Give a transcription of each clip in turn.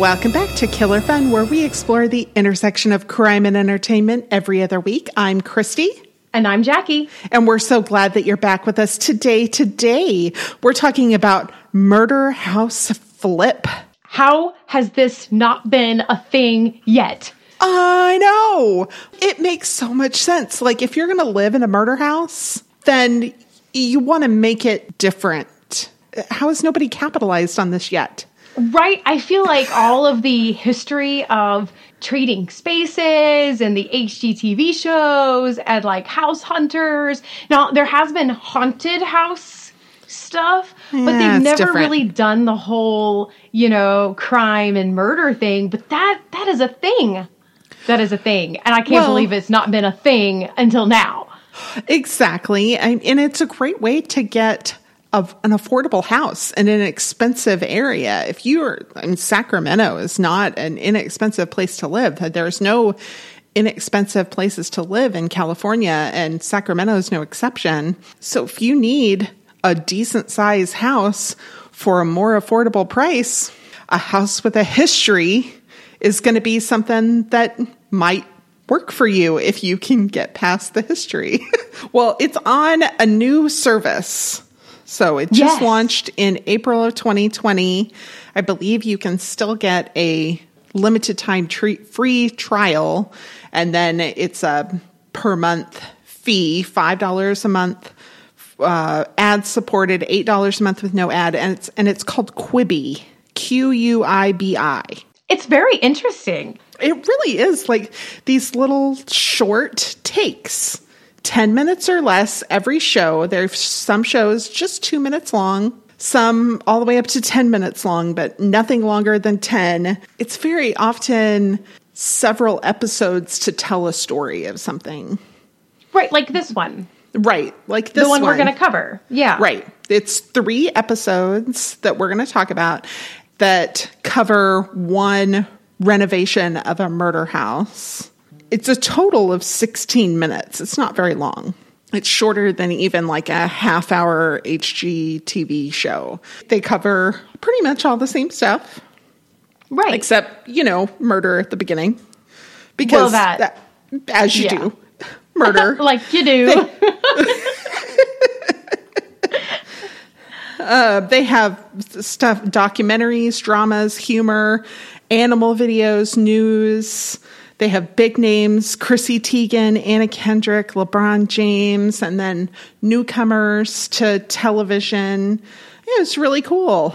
Welcome back to Killer Fun, where we explore the intersection of crime and entertainment every other week. I'm Christy. And I'm Jackie. And we're so glad that you're back with us today. Today, we're talking about Murder House Flip. How has this not been a thing yet? I know. It makes so much sense. Like, if you're going to live in a murder house, then you want to make it different. How has nobody capitalized on this yet? Right. I feel like all of the history of trading spaces and the HGTV shows and like house hunters. Now, there has been haunted house stuff, but they've never different. really done the whole, you know, crime and murder thing. But that that is a thing. That is a thing. And I can't Well- believe it's not been a thing until now. Exactly. And, and it's a great way to get a, an affordable house in an expensive area. If you're in Sacramento is not an inexpensive place to live. There's no inexpensive places to live in California and Sacramento is no exception. So if you need a decent size house for a more affordable price, a house with a history is going to be something that might work for you if you can get past the history. well, it's on a new service. So it just Yes. launched in April of 2020. I believe you can still get a limited time free trial and then it's a per month fee, $5 a month. Uh, ad supported, eight dollars a month with no ad, and it's and it's called Quibi, Q U I B I. It's very interesting. It really is like these little short takes, 10 minutes or less every show. There's some shows just two minutes long, some all the way up to 10 minutes long, but nothing longer than 10. It's very often several episodes to tell a story of something. Right, like this one. Right. Like this the one, we're going to cover. Yeah. Right. It's three episodes that we're going to talk about that cover one renovation of a murder house. It's a total of 16 minutes. It's not very long. It's shorter than even like a half hour HGTV show. They cover pretty much all the same stuff, Right. except, you know, murder at the beginning. Because Well, that- as you yeah. do, murder. like you do. Uh, they have stuff documentaries dramas humor animal videos news they have big names chrissy teigen anna kendrick lebron james and then newcomers to television yeah, it's really cool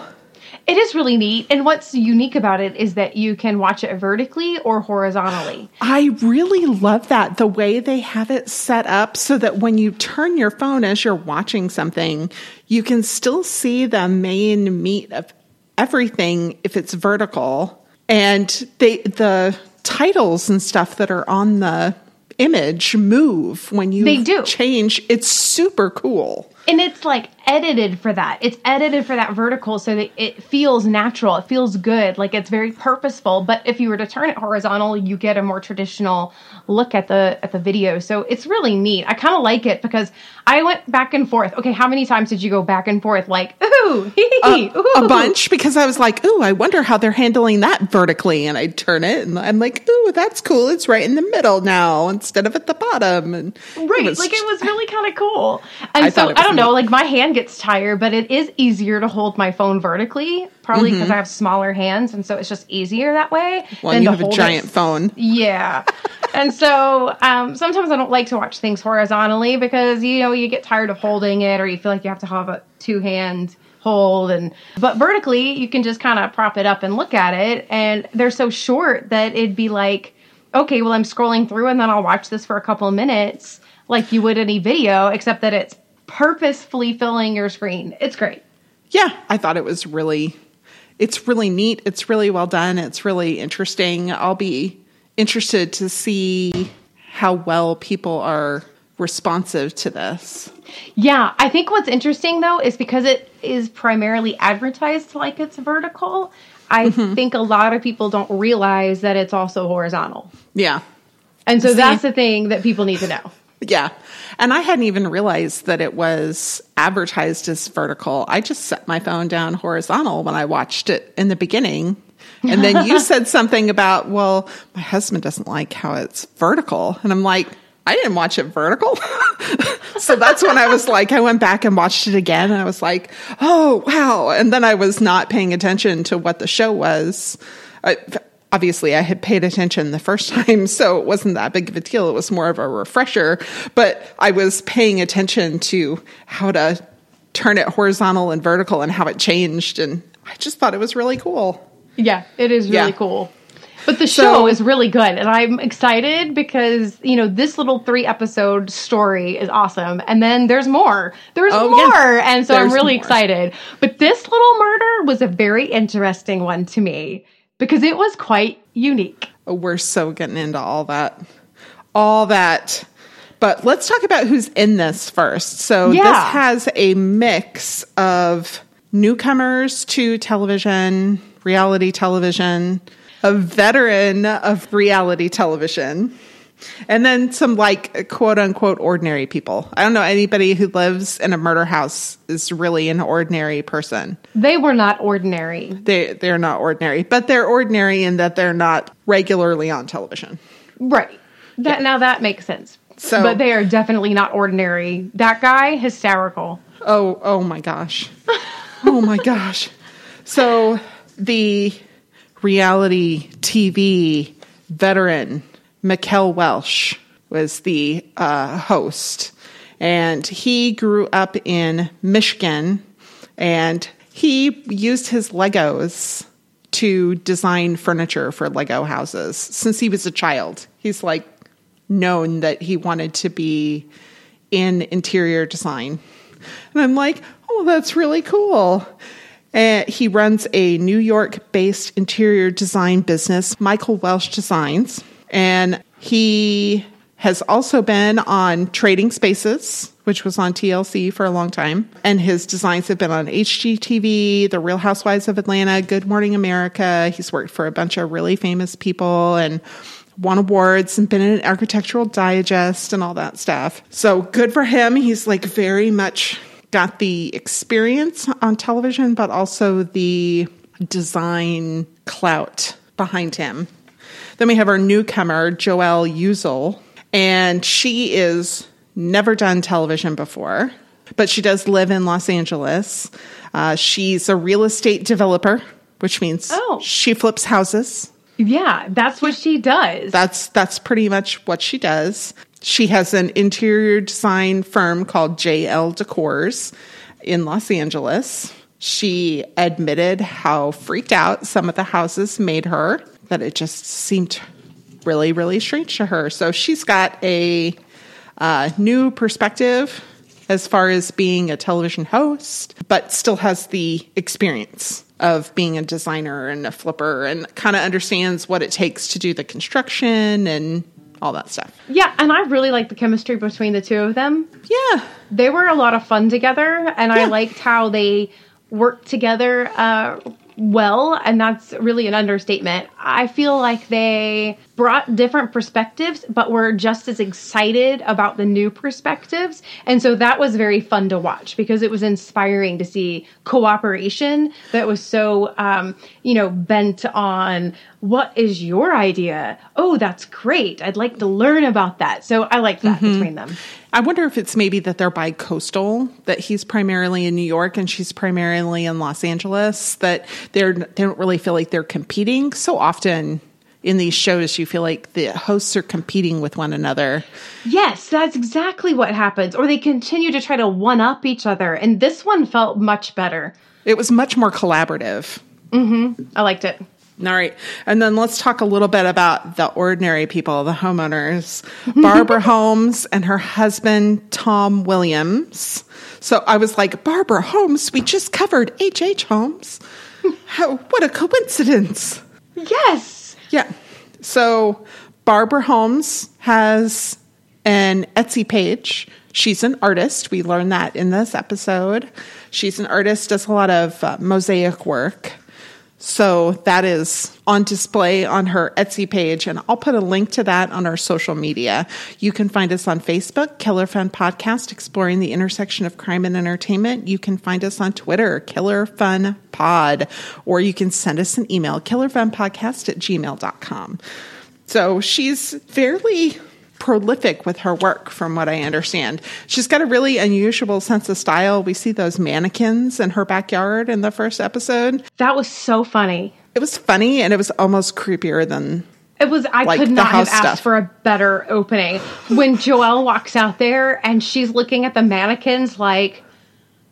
It is really neat. And what's unique about it is that you can watch it vertically or horizontally. I really love that the way they have it set up so that when you turn your phone as you're watching something, you can still see the main meat of everything if it's vertical. And they the titles and stuff that are on the image move when you They do. change. It's super cool. And it's like edited for that. It's edited for that vertical so that it feels natural. It feels good. Like it's very purposeful. But if you were to turn it horizontal, you get a more traditional look at the at the video. So it's really neat. I kind of like it because I went back and forth. Okay, how many times did you go back and forth like ooh, hee hee, hee, ooh. a bunch because I was like, ooh, I wonder how they're handling that vertically. And I'd turn it and I'm like, ooh, that's cool. It's right in the middle now instead of at the bottom. And Right, was- like it was really kind of cool. And I so thought it I was don't know, like my hand gets tired, but it is easier to hold my phone vertically, probably because I have smaller hands, and so it's just easier that way. Mm-hmm. well, than you to have a hold it- giant phone. Yeah, and so um, sometimes I don't like to watch things horizontally because you know you get tired of holding it, or you feel like you have to have a two hand hold and but vertically you can just kind of prop it up and look at it and they're so short that it'd be like okay, well, I'm scrolling through and then I'll watch this for a couple of minutes like you would any video, except that it's purposefully filling your screen. It's great. Yeah, I thought it was really it's really neat. It's really well done. It's really interesting. I'll be interested to see how well people are responsive to this. Yeah, I think what's interesting though is because it is primarily advertised like it's vertical. I mm-hmm. think a lot of people don't realize that it's also horizontal. Yeah. And so See? that's the thing that people need to know. Yeah. And I hadn't even realized that it was advertised as vertical. I just set my phone down horizontal when I watched it in the beginning. And then you said something about, well, my husband doesn't like how it's vertical. And I'm like, I didn't watch it vertical. so that's when I was like, I went back and watched it again and I was like, oh, wow. And then I was not paying attention to what the show was. I, obviously, I had paid attention the first time, so it wasn't that big of a deal. It was more of a refresher, but I was paying attention to how to turn it horizontal and vertical and how it changed. And I just thought it was really cool. Yeah, it is really Yeah. cool. But the So- show is really good, and I'm excited because you know this little three episode story is awesome, and then there's more. There's Oh, more, yeah. and so I'm really more. excited. But this little murder was a very interesting one to me because it was quite unique. Oh, We're so getting into all that. All that. But let's talk about who's in this first. So this has a mix of newcomers to television, reality television, a veteran of reality television, and then some like quote unquote ordinary people. I don't know anybody who lives in a murder house is really an ordinary person. They were not ordinary. They they're not ordinary, but they're ordinary in that they're not regularly on television. Right. That now that makes sense. So- but they are definitely not ordinary. That guy hysterical. Oh, oh my gosh. Oh my gosh. So the reality TV veteran, Mikel Welch, was the uh, host. And he grew up in Michigan and he used his Legos to design furniture for Lego houses since he was a child. He's like known that he wanted to be in interior design. And I'm like, oh, that's really cool. He runs a New York based interior design business, Mikel Welch Designs. And he has also been on Trading Spaces, which was on TLC for a long time. And his designs have been on HGTV, The Real Housewives of Atlanta, Good Morning America. He's worked for a bunch of really famous people and won awards and been in an architectural digest and all that stuff. So good for him. He's like very much got the experience on television, but also the design clout behind him. Then we have our newcomer, Joelle Uzyel, and she is never done television before, but she does live in Los Angeles. Uh, she's a real estate developer, which means Oh. she flips houses. Yeah, that's what she does. That's that's pretty much what she does. She has an interior design firm called JL Decors in Los Angeles. She admitted how freaked out some of the houses made her, that it just seemed really, really strange to her. So she's got a uh, new perspective as far as being a television host, but still has the experience of being a designer and a flipper and kind of understands what it takes to do the construction and all that stuff. yeah, and I really like the chemistry between the two of them. Yeah. They were a lot of fun together, and I liked how they worked together uh, well, and that's really an understatement. I feel like they brought different perspectives, but were just as excited about the new perspectives. And so that was very fun to watch because it was inspiring to see cooperation that was so, um, you know, bent on what is your idea? Oh, that's great. I'd like to learn about that. So I liked that between them. I wonder if it's maybe that they're bi coastal, that he's primarily in New York and she's primarily in Los Angeles, that they're they don't really feel like they're competing. So often in these shows you feel like the hosts are competing with one another. Yes, that's exactly what happens. Or they continue to try to one up each other. And this one felt much better. It was much more collaborative. Mm-hmm. I liked it. All right. And then let's talk a little bit about the ordinary people, the homeowners. Barbara Holmes and her husband, Tom Williams. So I was like, Barbara Holmes, we just covered H.H. Holmes. How, what a coincidence. Yes. Yeah. So Barbara Holmes has an Etsy page. She's an artist. We learned that in this episode. She's an artist, does a lot of uh, mosaic work. So that is on display on her Etsy page, and I'll put a link to that on our social media. You can find us on Facebook, Killer Fun Podcast, exploring the intersection of crime and entertainment. You can find us on Twitter, Killer Fun Pod, or you can send us an email, killerfunpodcast at gmail.com. So she's fairly prolific with her work, from what I understand. She's got a really unusual sense of style. We see those mannequins in her backyard in the first episode. That was so funny. It was funny and it was almost creepier than It was. I Like could not have asked stuff. for a better opening. When Joelle walks out there and she's looking at the mannequins, like,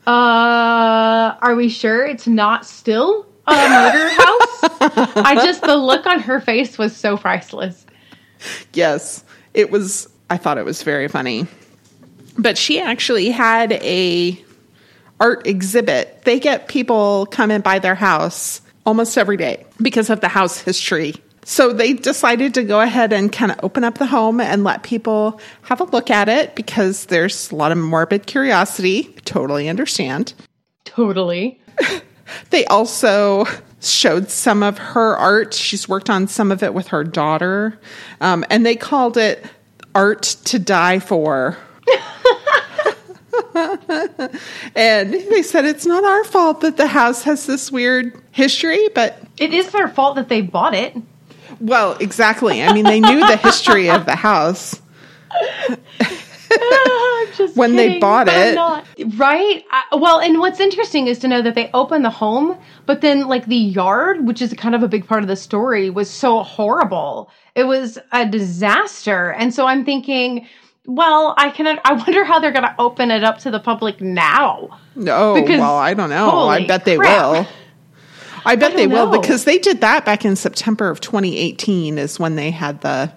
uh, are we sure it's not still a murder house? I just the look on her face was so priceless. yes, it was. I thought it was very funny. But she actually had a art exhibit. They get people come and buy their house almost every day because of the house history. So they decided to go ahead and kind of open up the home and let people have a look at it because there's a lot of morbid curiosity. Totally understand. Totally. They also showed some of her art. She's worked on some of it with her daughter. Um, and they called it Art to Die For. and they said it's not our fault that the house has this weird history, but It is their fault that they bought it. well, exactly. I mean, they knew the history of the house. When they bought it. right? I, well, and what's interesting is to know that they opened the home, but then like the yard, which is kind of a big part of the story, was so horrible. It was a disaster, and so I'm thinking, well, I can. I wonder how they're going to open it up to the public now. Oh, no, Because- well, I don't know. I bet they crap. will. I bet I they don't will because they did that back in September of 2018 is when they had the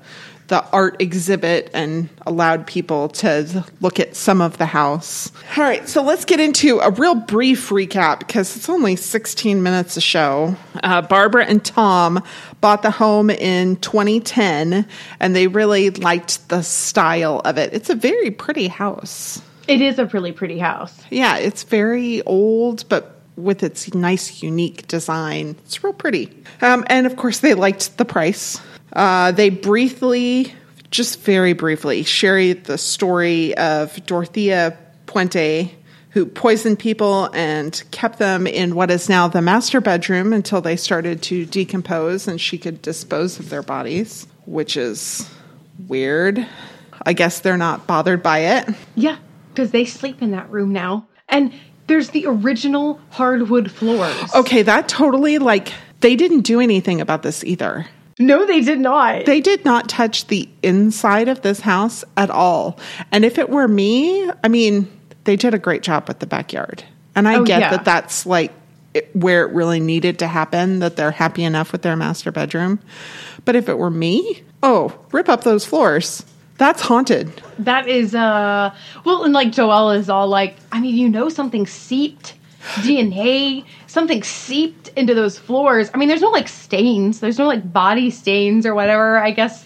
the art exhibit and allowed people to look at some of the house. All right, so let's get into a real brief recap because it's only 16 minutes a show. Uh, Barbara and Tom bought the home in 2010 and they really liked the style of it. It's a very pretty house. It is a really pretty house. Yeah, it's very old, but with its nice, unique design. It's real pretty. Um, and of course, they liked the price. Uh, they briefly, just very briefly, share the story of Dorothea Puente, who poisoned people and kept them in what is now the master bedroom until they started to decompose and she could dispose of their bodies, which is weird. I guess they're not bothered by it. Yeah, because they sleep in that room now, and there's the original hardwood floors. Okay, that totally like they didn't do anything about this either. No, they did not. They did not touch the inside of this house at all. And if it were me, I mean, they did a great job with the backyard. And I Oh, get yeah. that that's like it, where it really needed to happen, that they're happy enough with their master bedroom. But if it were me, oh, rip up those floors. That's haunted. That is uh well and like Joelle is all like I mean you know something seeped DNA something seeped into those floors. I mean there's no like stains. There's no like body stains or whatever. I guess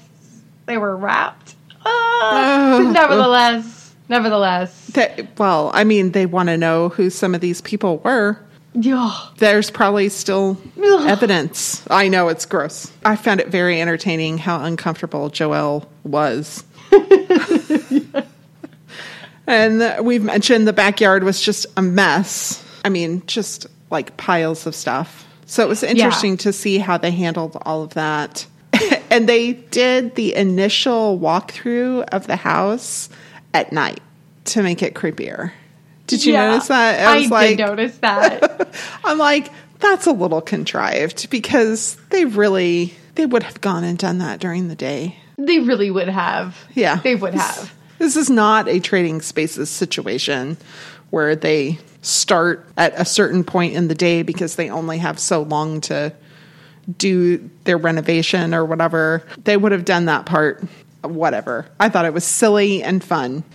they were wrapped. Uh, nevertheless, nevertheless. That, well, I mean, they want to know who some of these people were. Yeah. There's probably still Ugh. evidence. I know it's gross. I found it very entertaining how uncomfortable Joelle was. and we've mentioned the backyard was just a mess. I mean, just like piles of stuff. So it was interesting to see how they handled all of that. and they did the initial walkthrough of the house at night to make it creepier. Did you Yeah, notice that? I, was did like, notice that. I'm like, that's a little contrived because they really they would have gone and done that during the day. they really would have. Yeah. They would have. This is not a trading spaces situation where they start at a certain point in the day because they only have so long to do their renovation or whatever, they would have done that part. Whatever. I thought it was silly and fun.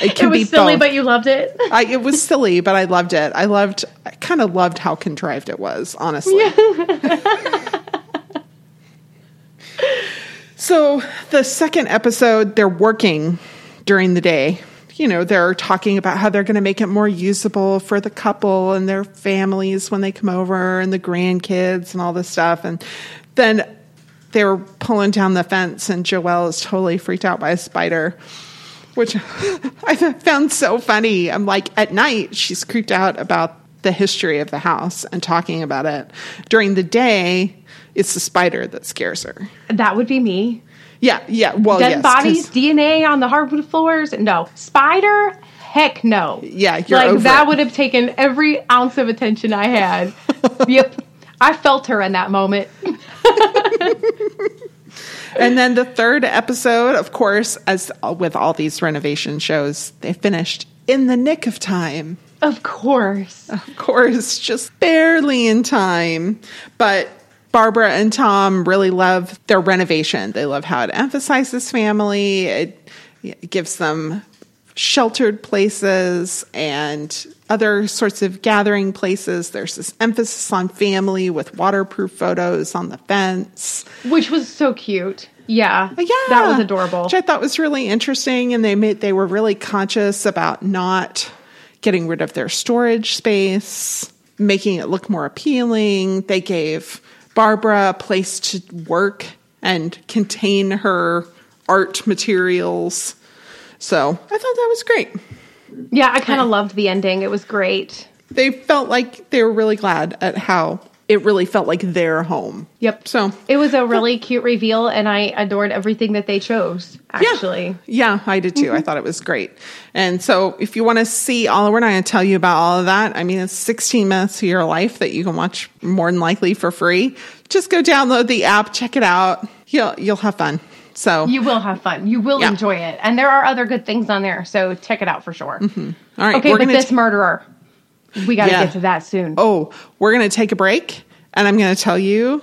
It, It was silly, both. but you loved it. I, it was silly, but I loved it. I loved, I kind of loved how contrived it was, honestly. so the second episode, they're working during the day. You know, they're talking about how they're going to make it more usable for the couple and their families when they come over and the grandkids and all this stuff. And then they're pulling down the fence, and Joelle is totally freaked out by a spider which I found so funny. I'm like, at night, she's creeped out about the history of the house and talking about it. During the day, it's the spider that scares her. That would be me. Yeah, yeah. Well, Dead yes, bodies, DNA on the hardwood floors. No. Spider? Heck no. Yeah, you're like over that it. would have taken every ounce of attention I had. yep. I felt her in that moment. And then the third episode, of course, as uh, with all these renovation shows, they finished in the nick of time. Of course. Of course, just barely in time. But Barbara and Tom really love their renovation. They love how it emphasizes family. It, it gives them sheltered places and other sorts of gathering places. There's this emphasis on family with waterproof photos on the fence. Which was so cute. Yeah. Uh, yeah, That was adorable. Which I thought was really interesting, and they made they were really conscious about not getting rid of their storage space, making it look more appealing. They gave Barbara a place to work and contain her art materials. So I thought that was great. Yeah, I kind of loved the ending. It was great. They felt like they were really glad at how it really felt like their home. Yep. So It was a really cute reveal, and I adored everything that they chose, actually. Yeah, yeah I did too. I mm-hmm. thought it was great. And so if you want to see all, we're not going to tell you about all of that. I mean, it's 16 minutes of your life that you can watch more than likely for free. Just go download the app, check it out. You'll, you'll have fun. So, You will have fun. You will Yeah. enjoy it. And there are other good things on there, so check it out for sure. Mm-hmm. all right. Okay, but this ta- murderer, we got to Yeah. get to that soon. oh, we're going to take a break and I'm going to tell you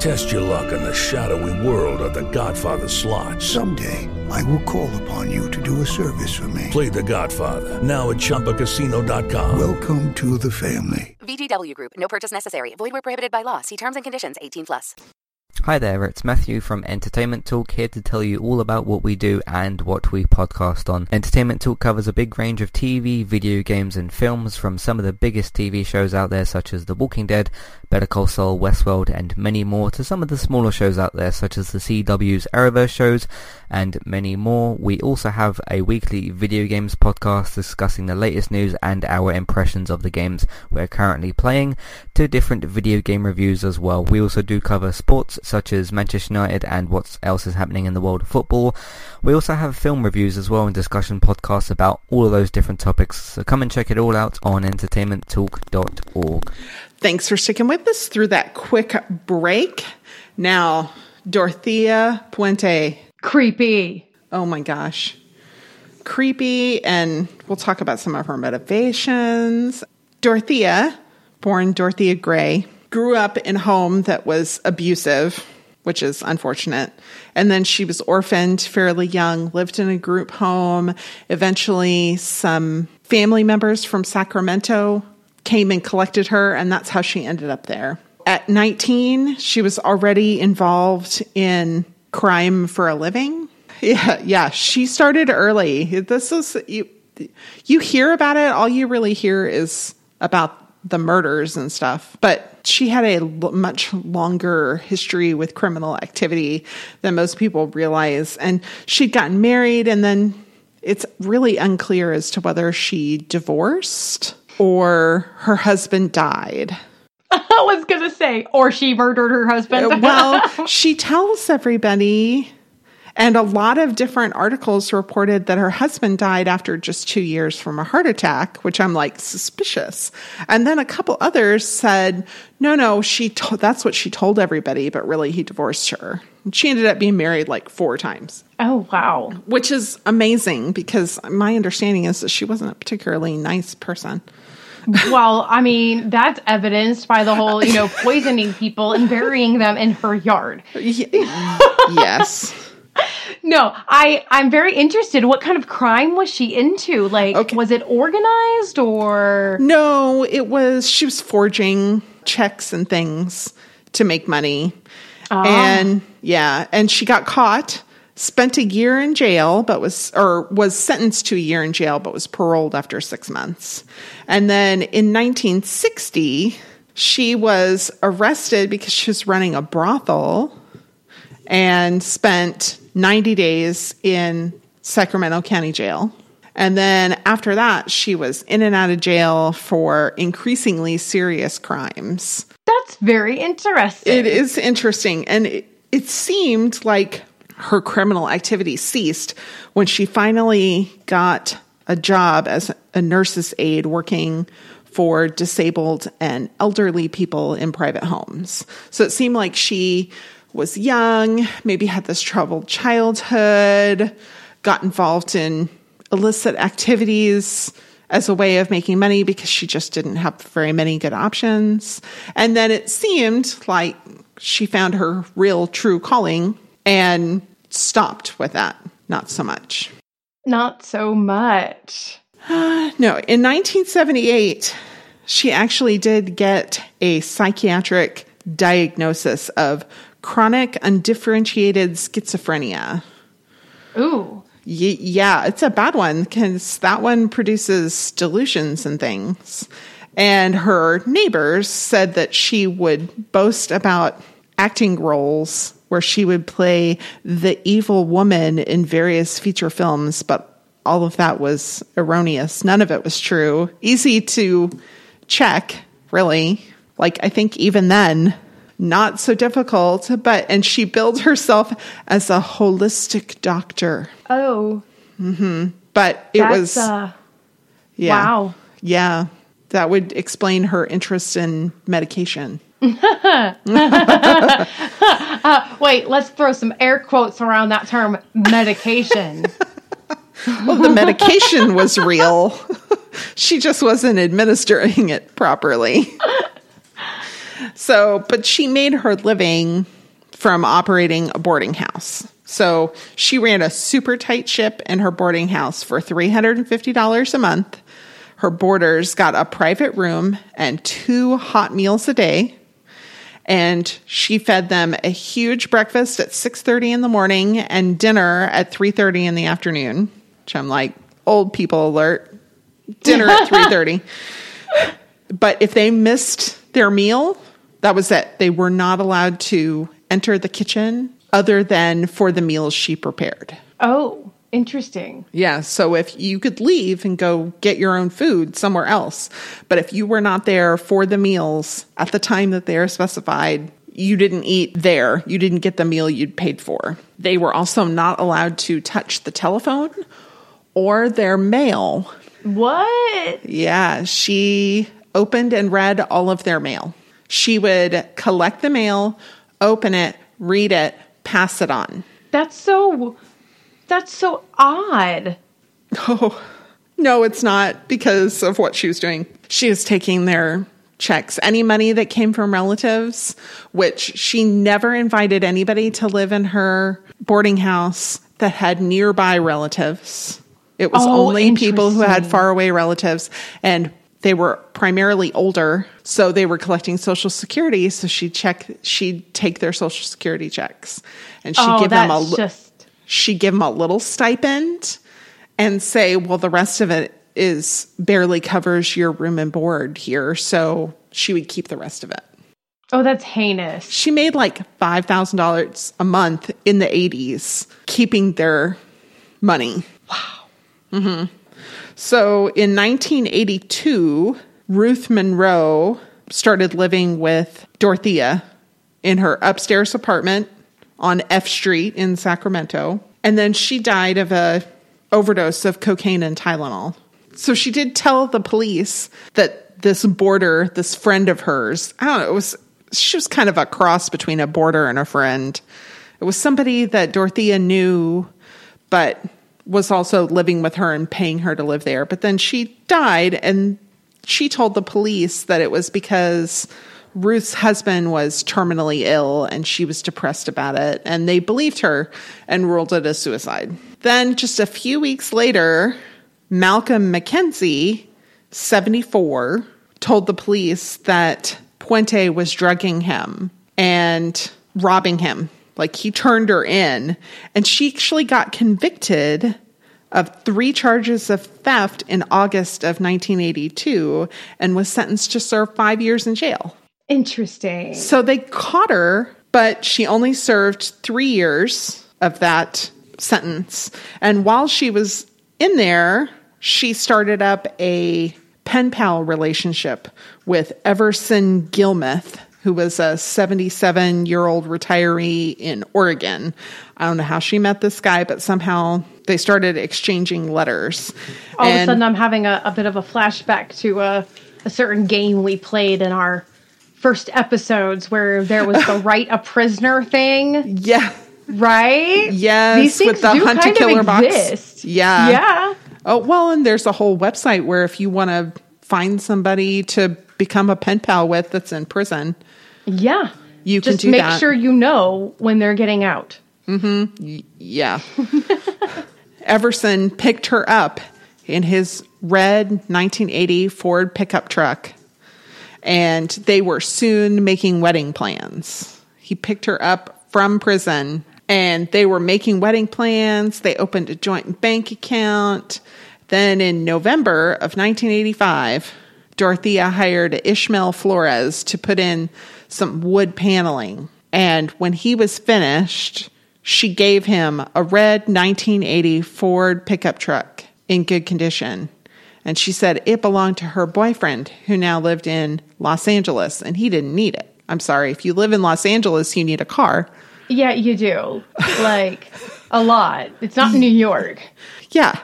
Test your luck in the shadowy world of The Godfather slot. Someday, I will call upon you to do a service for me. Play The Godfather now at ChumbaCasino.com. Welcome to the family. VGW Group. No purchase necessary. Void where prohibited by law. See terms and conditions. 18 plus. Hi there, it's Matthew from Entertainment Talk here to tell you all about what we do and what we podcast on. Entertainment Talk covers a big range of TV, video games and films from some of the biggest TV shows out there such as The Walking Dead, Better Call Saul, Westworld and many more to some of the smaller shows out there such as the CW's Arrowverse shows and many more. We also have a weekly video games podcast discussing the latest news and our impressions of the games we're currently playing to different video game reviews as well. We also do cover sports such as Manchester United and what else is happening in the world of football. We also have film reviews as well and discussion podcasts about all of those different topics. So come and check it all out on entertainmenttalk.org. Thanks for sticking with us through that quick break. Now, Dorothea Puente. Creepy. Oh my gosh. Creepy, and we'll talk about some of her motivations. Dorothea, born Dorothea Gray, grew up in a home that was abusive, which is unfortunate. And then she was orphaned fairly young, lived in a group home. Eventually, some family members from Sacramento came and collected her, and that's how she ended up there. At 19, she was already involved in crime for a living. Yeah, yeah, she started early. This is you, you hear about it. All you really hear is about the murders and stuff. But she had a l- much longer history with criminal activity than most people realize. And she'd gotten married, and then it's really unclear as to whether she divorced or her husband died. I was going to say, or she murdered her husband. Uh, well, she tells everybody, and a lot of different articles reported that her husband died after just two years from a heart attack, which I'm like suspicious. And then a couple others said, no, no, she to- that's what she told everybody, but really he divorced her. And she ended up being married like four times. Oh, wow. Which is amazing because my understanding is that she wasn't a particularly nice person. Well, I mean, that's evidenced by the whole, you know, poisoning people and burying them in her yard. yes. No, I I'm very interested. What kind of crime was she into? Like, okay. was it organized or? No, it was. She was forging checks and things to make money, ah. and yeah, and she got caught. Spent a year in jail, but was or was sentenced to a year in jail, but was paroled after six months. And then in 1960, she was arrested because she was running a brothel and spent 90 days in Sacramento County Jail. And then after that, she was in and out of jail for increasingly serious crimes. That's very interesting. It is interesting. And it, it seemed like her criminal activity ceased when she finally got a job as a nurse's aide working for disabled and elderly people in private homes. So it seemed like she was young, maybe had this troubled childhood, got involved in illicit activities as a way of making money because she just didn't have very many good options. And then it seemed like she found her real true calling and stopped with that. Not so much. Not so much. Uh, no, in 1978, she actually did get a psychiatric diagnosis of chronic undifferentiated schizophrenia. Ooh. Y- yeah, it's a bad one because that one produces delusions and things. And her neighbors said that she would boast about acting roles where she would play the evil woman in various feature films, but all of that was erroneous. None of it was true. Easy to check, really. Like, I think even then, not so difficult, but, and she billed herself as a holistic doctor. Oh. Mm-hmm. But it That's, was, uh, yeah. Wow. Yeah. That would explain her interest in medication. wait, let's throw some air quotes around that term medication. well, the medication was real. she just wasn't administering it properly. So, but she made her living from operating a boarding house. So she ran a super tight ship in her boarding house for $350 a month. Her boarders got a private room and two hot meals a day. And she fed them a huge breakfast at 6:30 in the morning and dinner at 3:30 in the afternoon. Which I'm like, old people alert. Dinner at 3:30. but if they missed their meal, that was it. They were not allowed to enter the kitchen other than for the meals she prepared. Oh, interesting. Yeah. So if you could leave and go get your own food somewhere else, but if you were not there for the meals at the time that they are specified, you didn't eat there. You didn't get the meal you'd paid for. They were also not allowed to touch the telephone or their mail. What? Yeah. She opened and read all of their mail. She would collect the mail, open it, read it, pass it on. That's so that's so odd. Oh, no, it's not because of what she was doing. She was taking their checks, any money that came from relatives, which she never invited anybody to live in her boarding house that had nearby relatives. It was Oh, only people who had faraway relatives and they were primarily older, so they were collecting social security, so she'd check she'd take their social security checks and she'd Oh, give them a just- she'd give them a little stipend and say, well, the rest of it is barely covers your room and board here. So she would keep the rest of it. Oh, that's heinous. She made like $5,000 a month in the 80s, keeping their money. Wow. Mm-hmm. So in 1982, Ruth Munroe started living with Dorothea in her upstairs apartment on F Street in Sacramento. And then she died of a overdose of cocaine and Tylenol. So she did tell the police that this boarder, this friend of hers, I don't know, it was she was kind of a cross between a boarder and a friend. It was somebody that Dorothea knew, but was also living with her and paying her to live there. But then she died, and she told the police that it was because Ruth's husband was terminally ill and she was depressed about it. And they believed her and ruled it a suicide. Then, just a few weeks later, Malcolm McKenzie, 74, told the police that Puente was drugging him and robbing him. Like he turned her in, and she actually got convicted of three charges of theft in August of 1982 and was sentenced to serve five years in jail. Interesting. So they caught her, but she only served three years of that sentence. And while she was in there, she started up a pen pal relationship with Everson Gillmouth, who was a 77 year old retiree in Oregon. I don't know how she met this guy, but somehow they started exchanging letters. All of a sudden, I'm having a, a bit of a flashback to a, a certain game we played in our first episodes where there was the write a prisoner thing. Yeah. Right? Yes, These things with the do hunt kind to of killer box. exist. Yeah. Yeah. Oh, well, and there's a whole website where if you want to find somebody to become a pen pal with that's in prison, Yeah. you Just can do that. make that. sure you know when they're getting out. Mm-hmm. Yeah. Everson picked her up in his red 1980 Ford pickup truck, and they were soon making wedding plans. He picked her up from prison, and they were making wedding plans. They opened a joint bank account. Then in November of 1985, Dorothea hired Ishmael Florez to put in some wood paneling. And when he was finished, she gave him a red 1980 Ford pickup truck in good condition. And she said it belonged to her boyfriend who now lived in Los Angeles and he didn't need it. I'm sorry, if you live in Los Angeles, you need a car. Yeah, you do. like a lot. It's not New York. Yeah.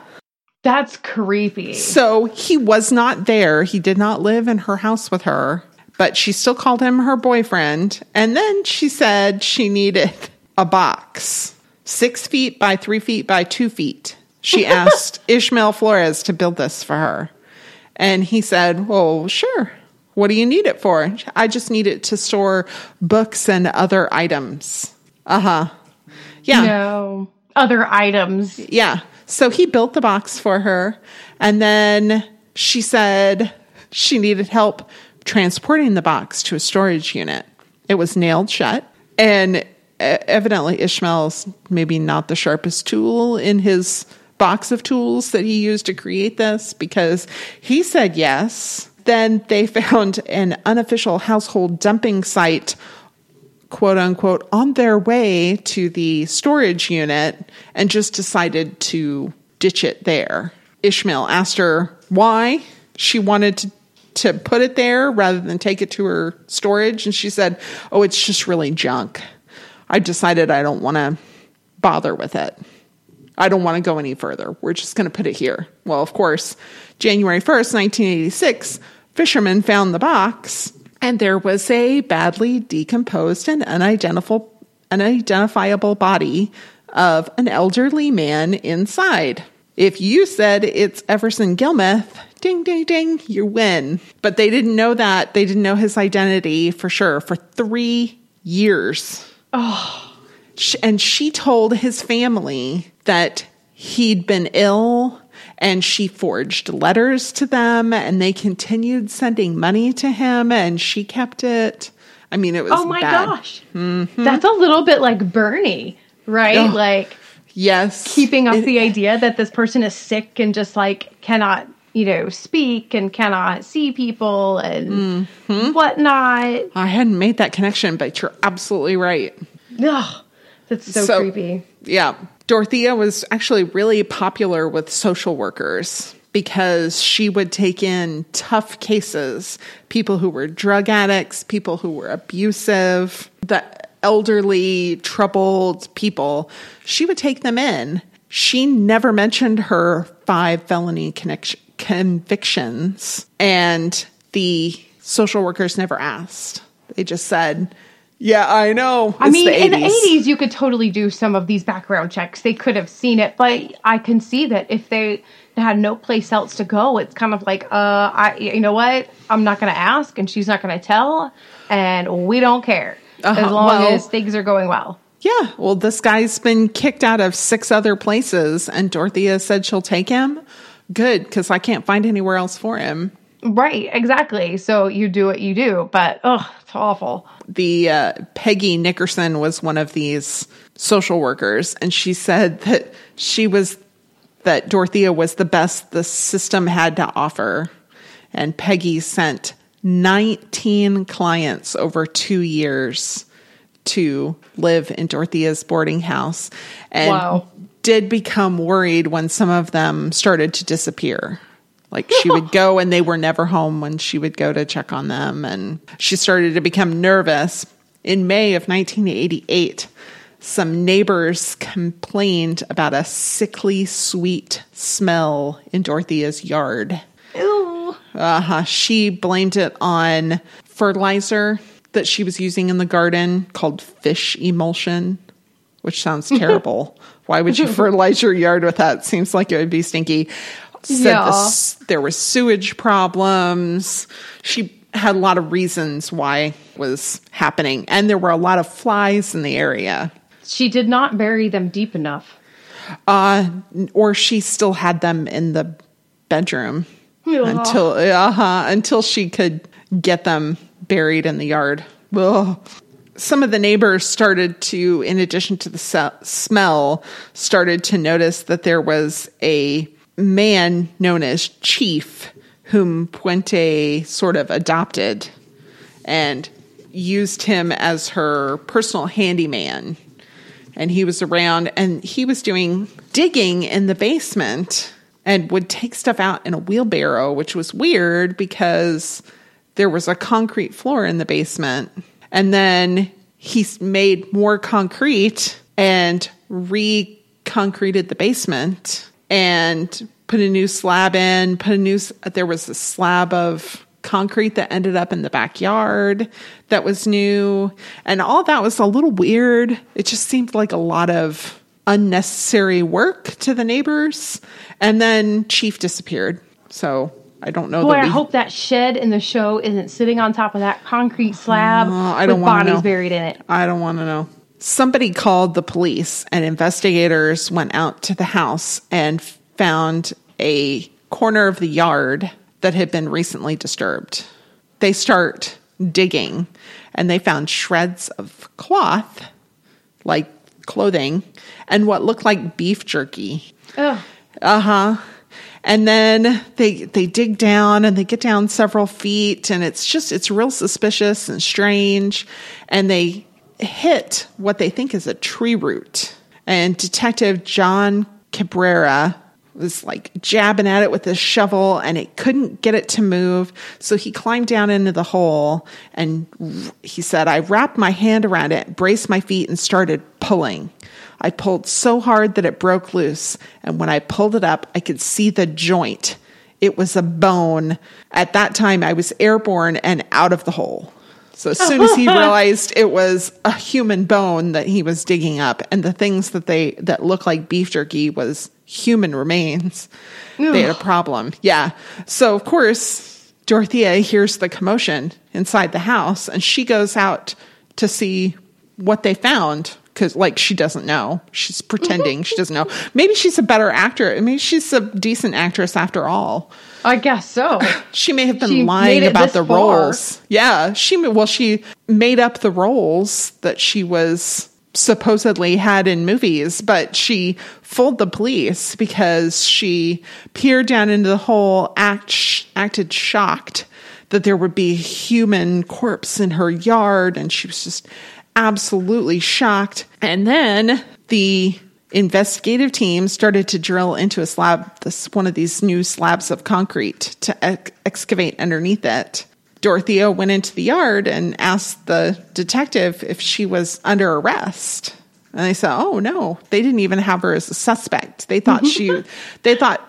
That's creepy. So he was not there. He did not live in her house with her, but she still called him her boyfriend. And then she said she needed a box six feet by three feet by two feet. She asked Ishmael Florez to build this for her. And he said, Well, sure. What do you need it for? I just need it to store books and other items. Uh huh. Yeah. No. Other items. Yeah. So he built the box for her. And then she said she needed help transporting the box to a storage unit. It was nailed shut. And evidently, Ishmael's maybe not the sharpest tool in his box of tools that he used to create this because he said yes. Then they found an unofficial household dumping site quote unquote on their way to the storage unit and just decided to ditch it there. Ishmael asked her why she wanted to to put it there rather than take it to her storage and she said, "Oh, it's just really junk. I decided I don't want to bother with it. I don't want to go any further. We're just going to put it here." Well, of course, January 1st, 1986, fishermen found the box and there was a badly decomposed and unidentifiable, body of an elderly man inside. If you said it's Everson Gillmouth, ding, ding, ding, you win. But they didn't know that. They didn't know his identity for sure for three years. Oh. And she told his family that he'd been ill and she forged letters to them and they continued sending money to him and she kept it. I mean, it was Oh my bad. gosh. Mhm. That's a little bit like Bernie, right? Oh. Like Yes. Keeping up the idea that this person is sick and just like cannot, you know, speak and cannot see people and Mm-hmm. whatnot. I hadn't made that connection, but you're absolutely right. Ugh, that's so, creepy. Yeah. Dorothea was actually really popular with social workers because she would take in tough cases, people who were drug addicts, people who were abusive, the elderly, troubled people. She would take them in. She never mentioned her five felony connection, convictions, and the social workers never asked. They just said, Yeah, I know. I It's mean, the in the 80s. 80s, you could totally do some of these background checks. They could have seen it, but I can see that if they had no place else to go, it's kind of like, uh, I, you know what? I'm not going to ask, and she's not going to tell, and we don't care as Uh-huh, long well- as things are going well. Yeah, well, this guy's been kicked out of six other places, and Dorothea said she'll take him. Good, because I can't find anywhere else for him. Right, exactly. So you do what you do, but ugh, it's awful. The uh, Peggy Nickerson was one of these social workers, and she said that she was that Dorothea was the best the system had to offer, and Peggy sent 19 clients over two years to live in Dorothea's boarding house, and Wow. did become worried when some of them started to disappear. Like she would go and they were never home when she would go to check on them. And she started to become nervous. In May of 1988, some neighbors complained about a sickly sweet smell in Dorothea's yard. Ew. Uh-huh. She blamed it on fertilizer that she was using in the garden called fish emulsion, which sounds terrible. Why would you fertilize your yard with that? Seems like it would be stinky. Said Yeah. the there were sewage problems. She had a lot of reasons why it was happening, and there were a lot of flies in the area. She did not bury them deep enough. Uh, or she still had them in the bedroom until uh-huh, until she could get them buried in the yard. Ugh. Some of the neighbors started to, in addition to the smell, started to notice that there was a man known as Chief, whom Puente sort of adopted and used him as her personal handyman and he was around and he was doing digging in the basement and would take stuff out in a wheelbarrow, which was weird because there was a concrete floor in the basement. And then he made more concrete and re concreted the basement and put a new slab in, put a new, there was a slab of concrete that ended up in the backyard that was new. And all that was a little weird. It just seemed like a lot of unnecessary work to the neighbors. And then Chief disappeared. So I don't know Boy, I hope that shed in the show isn't sitting on top of that concrete slab Uh, I don't with bodies know. buried in it. I don't want to know. Somebody called the police, and investigators went out to the house and found a corner of the yard that had been recently disturbed. They start digging, and they found shreds of cloth, like clothing, and what looked like beef jerky. Uh huh. And then they they dig down and they get down several feet and it's just it's real suspicious and strange and they hit what they think is a tree root. And Detective John Cabrera was like jabbing at it with his shovel and it couldn't get it to move. So he climbed down into the hole and he said, I wrapped my hand around it, braced my feet, and started pulling. I pulled so hard that it broke loose. And when I pulled it up, I could see the joint. It was a bone. At that time, I was airborne and out of the hole. So as soon as he realized it was a human bone that he was digging up, and the things that they that look like beef jerky was human remains, they had a problem. Yeah. So of course, Dorothea hears the commotion inside the house, and she goes out to see what they found because like she doesn't know. She's pretending she doesn't know. Maybe she's a better actor. I mean she's a decent actress after all. I guess so. she may have been She lying about the far. roles. Yeah she well she made up the roles that she was supposedly had in movies, but she fooled the police because she peered down into the hole, act, acted shocked that there would be a human corpse in her yard, and she was just absolutely shocked. And then the investigative team started to drill into a slab, this one of these new slabs of concrete to ex- excavate underneath it. Dorothea went into the yard and asked the detective if she was under arrest. And they said, "Oh no, they didn't even have her as a suspect. They thought she, they thought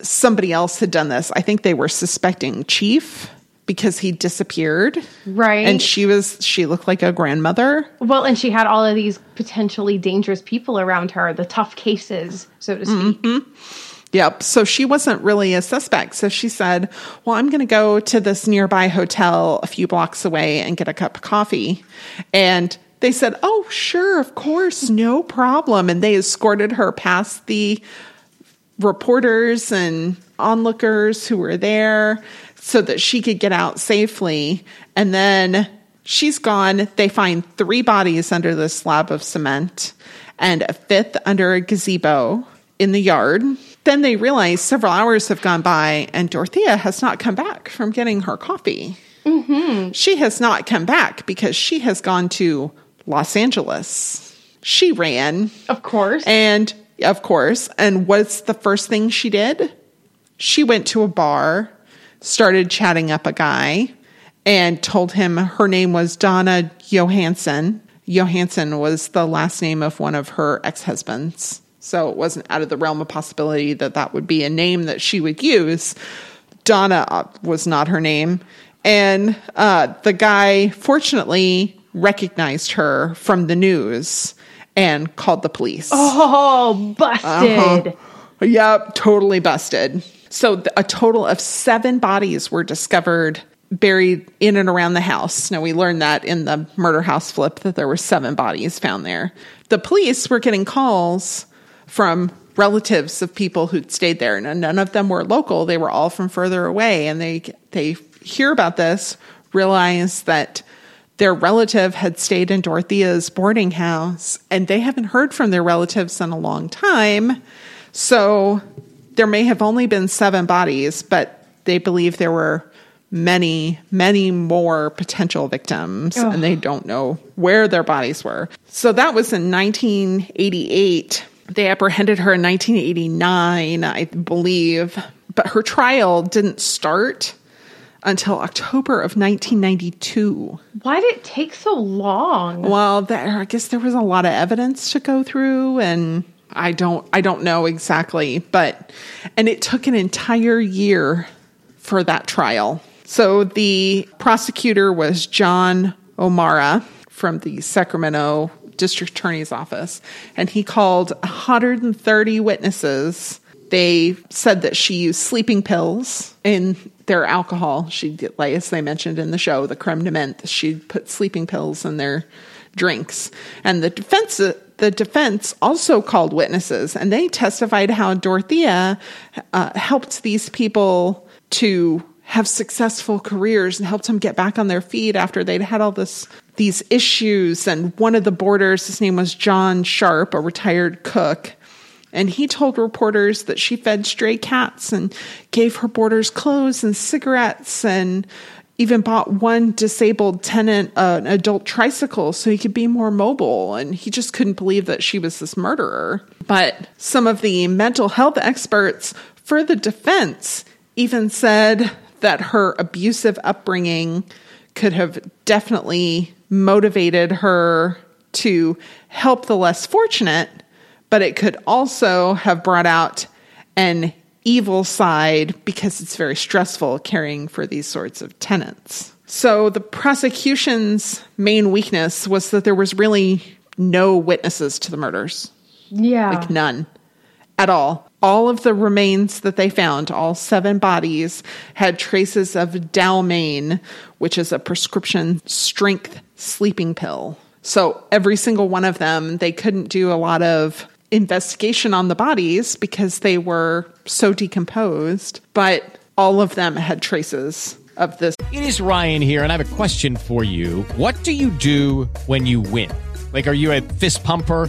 somebody else had done this. I think they were suspecting Chief because he disappeared, Right. And she was, she looked like a grandmother. Well, and she had all of these potentially dangerous people around her, the tough cases, so to speak. Mm-hmm. Yep. So she wasn't really a suspect. So she said, Well, I'm going to go to this nearby hotel a few blocks away and get a cup of coffee. And they said, Oh, sure, of course, no problem. And they escorted her past the reporters and onlookers who were there so that she could get out safely. And then she's gone. They find three bodies under the slab of cement and a fifth under a gazebo in the yard. Then they realize several hours have gone by and Dorothea has not come back from getting her coffee. Mm-hmm. She has not come back because she has gone to Los Angeles. She ran. Of course. And of course. And what's the first thing she did? She went to a bar, started chatting up a guy, and told him her name was Donna Johansson. Johansson was the last name of one of her ex husbands. So it wasn't out of the realm of possibility that that would be a name that she would use. Donna uh, was not her name. And uh, the guy, fortunately, recognized her from the news and called the police. Oh, busted. Uh-huh. Yep, totally busted. So a total of seven bodies were discovered buried in and around the house. Now we learned that in the murder house flip that there were seven bodies found there. The police were getting calls from relatives of people who'd stayed there and none of them were local. They were all from further away and they they hear about this, realize that their relative had stayed in Dorothea's boarding house and they haven't heard from their relatives in a long time. So there may have only been seven bodies, but they believe there were many, many more potential victims Ugh. and they don't know where their bodies were. So that was in 1988. They apprehended her in 1989, I believe, but her trial didn't start until October of 1992. Why did it take so long? Well, there, I guess there was a lot of evidence to go through, and I don't, I don't know exactly, but and it took an entire year for that trial. So the prosecutor was John O'Mara from the Sacramento District Attorney's Office, and he called 130 witnesses. They said that she used sleeping pills in their alcohol. She like as they mentioned in the show, the creme de menthe. She put sleeping pills in their drinks, and the defense the defense also called witnesses, and they testified how Dorothea uh, helped these people to have successful careers and helped them get back on their feet after they'd had all this these issues. And one of the boarders, his name was John Sharp, a retired cook. And he told reporters that she fed stray cats and gave her boarders clothes and cigarettes and even bought one disabled tenant uh, an adult tricycle so he could be more mobile. And he just couldn't believe that she was this murderer. But some of the mental health experts for the defense even said that her abusive upbringing could have definitely motivated her to help the less fortunate, but it could also have brought out an evil side because it's very stressful caring for these sorts of tenants. So the prosecution's main weakness was that there was really no witnesses to the murders. Yeah. Like none at all. All of the remains that they found, all seven bodies, had traces of Dalmane, which is a prescription strength sleeping pill. So every single one of them, they couldn't do a lot of investigation on the bodies because they were so decomposed, but all of them had traces of this. It is Ryan here, and I have a question for you. What do you do when you win? Like, are you a fist pumper,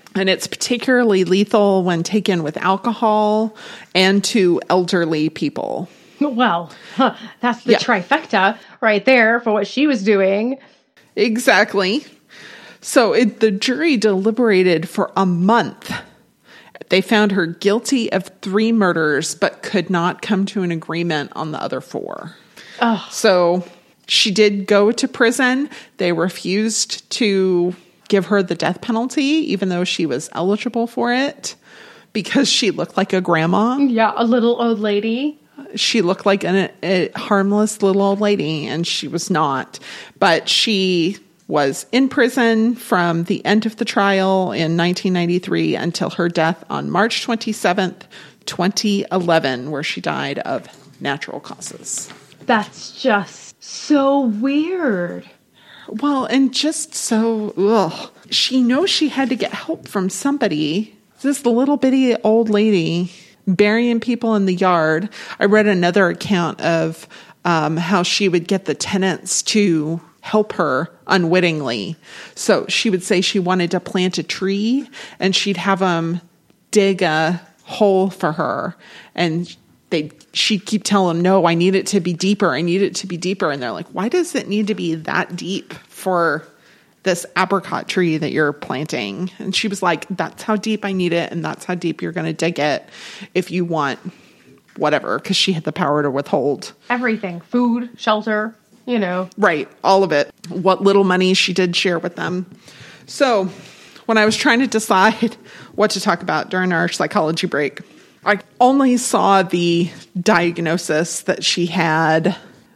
And it's particularly lethal when taken with alcohol and to elderly people. Well, huh, that's the Yeah. trifecta right there for what she was doing. Exactly. So it, the jury deliberated for a month. They found her guilty of three murders, but could not come to an agreement on the other four. Oh. So she did go to prison. They refused to give her the death penalty, even though she was eligible for it, because she looked like a grandma. Yeah, a little old lady. She looked like an, a harmless little old lady, and she was not. But she was in prison from the end of the trial in 1993 until her death on March 27th, 2011, where she died of natural causes. That's just so weird. Well, and just so, ugh. She knows she had to get help from somebody. This little bitty old lady burying people in the yard. I read another account of um, how she would get the tenants to help her unwittingly. So she would say she wanted to plant a tree and she'd have them dig a hole for her and they she'd keep telling them no i need it to be deeper i need it to be deeper and they're like why does it need to be that deep for this apricot tree that you're planting and she was like that's how deep i need it and that's how deep you're going to dig it if you want whatever because she had the power to withhold Everything food, shelter, you know. Right, all of it. What little money she did share with them. So, when I was trying to decide what to talk about during our psychology break, I only saw the diagnosis that she had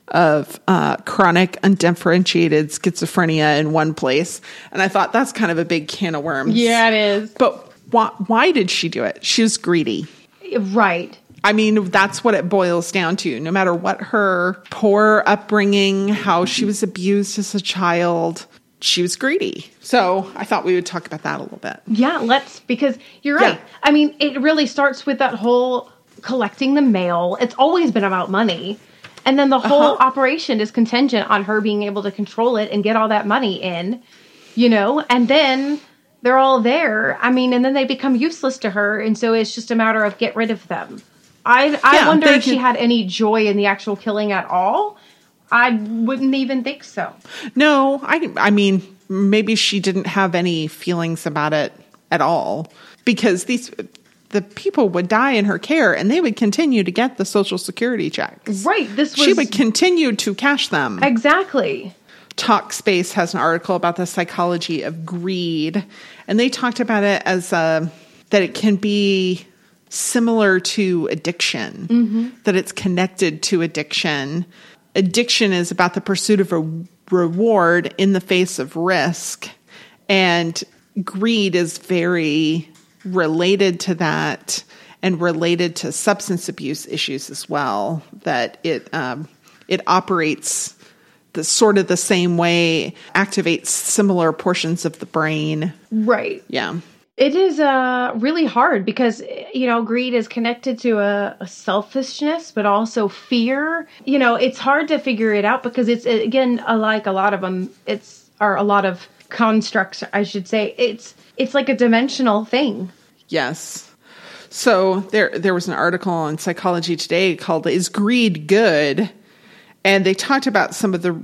of uh, chronic undifferentiated schizophrenia in one place. And I thought that's kind of a big can of worms. Yeah, it is. But why, why did she do it? She was greedy. Right. I mean, that's what it boils down to. No matter what her poor upbringing, how she was abused as a child, she was greedy. So I thought we would talk about that a little bit. Yeah, let's because you're right. Yeah. I mean, it really starts with that whole collecting the mail. It's always been about money. And then the whole Uh-huh. operation is contingent on her being able to control it and get all that money in, you know? And then they're all there. I mean, and then they become useless to her. And so it's just a matter of get rid of them. I, I Yeah, wonder if she had any joy in the actual killing at all. I wouldn't even think so. No, I, I mean, maybe she didn't have any feelings about it at all because these, the people would die in her care and they would continue to get the social security checks. Right. This was She would continue to cash them. exactly. Talkspace has an article about the psychology of greed, and they talked about it as uh, that it can be similar to addiction, that it's connected to addiction. Addiction is about the pursuit of a reward in the face of risk, and greed is very related to that and related to substance abuse issues as well. That it um, it operates the sort of the same way, activates similar portions of the brain. Right. Yeah. It is uh, really hard because, you know, greed is connected to a, a selfishness, but also fear. You know, it's hard to figure it out because it's, again, uh, like a lot of them, it's, are a lot of constructs, I should say, it's, it's like a dimensional thing. Yes. So there there was an article on Psychology Today called Is Greed Good? And they talked about some of the